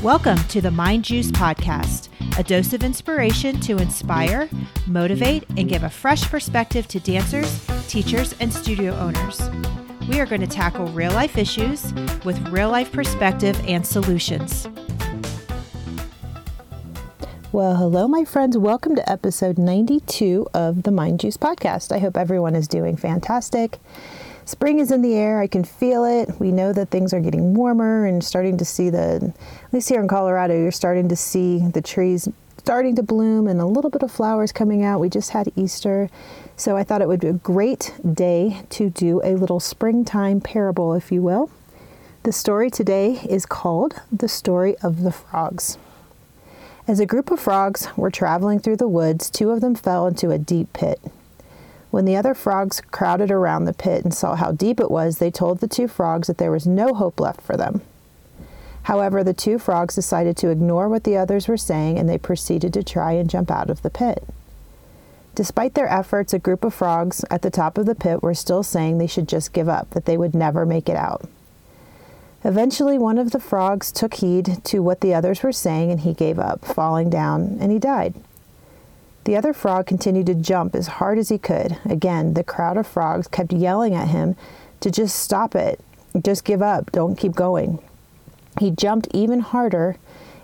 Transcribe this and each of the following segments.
Welcome to the Mind Juice Podcast, a dose of inspiration to inspire, motivate, and give a fresh perspective to dancers, teachers, and studio owners. We are going to tackle real life issues with real life perspective and solutions. Well, hello, my friends. Welcome to episode 92 of the Mind Juice Podcast. I hope everyone is doing fantastic Spring is in the air. I can feel it. We know that things are getting warmer and starting to see the, at least here in Colorado, you're starting to see the trees starting to bloom and a little bit of flowers coming out. We just had Easter. So I thought it would be a great day to do a little springtime parable, if you will. The story today is called The Story of the Frogs. As a group of frogs were traveling through the woods, two of them fell into a deep pit. When the other frogs crowded around the pit and saw how deep it was, they told the two frogs that there was no hope left for them. However, the two frogs decided to ignore what the others were saying and they proceeded to try and jump out of the pit. Despite their efforts, a group of frogs at the top of the pit were still saying they should just give up, that they would never make it out. Eventually, one of the frogs took heed to what the others were saying and he gave up, falling down, and he died. The other frog continued to jump as hard as he could. Again, the crowd of frogs kept yelling at him to just stop it, just give up, don't keep going. He jumped even harder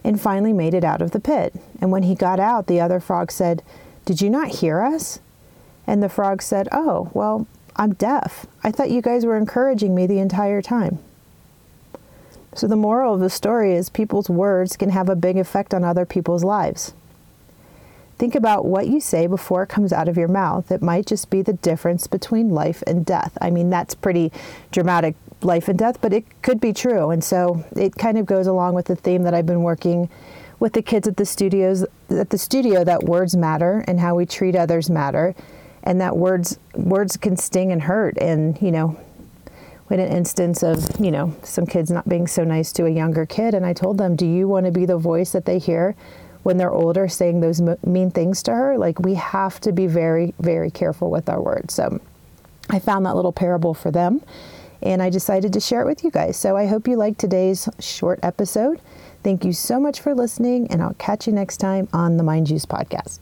and finally made it out of the pit. And when he got out, the other frog said, Did you not hear us? And the frog said, Oh, well, I'm deaf. I thought you guys were encouraging me the entire time. So, the moral of the story is people's words can have a big effect on other people's lives. Think about what you say before it comes out of your mouth. It might just be the difference between life and death. I mean, that's pretty dramatic, life and death, but it could be true. And so it kind of goes along with the theme that I've been working with the kids at the studios at the studio that words matter and how we treat others matter and that words words can sting and hurt and you know we had an instance of you know some kids not being so nice to a younger kid and i told them do you want to be the voice that they hear when they're older saying those mean things to her. Like we have to be very, very careful with our words. So I found that little parable for them and I decided to share it with you guys. So I hope you liked today's short episode. Thank you so much for listening, and I'll catch you next time on the Mind Juice podcast.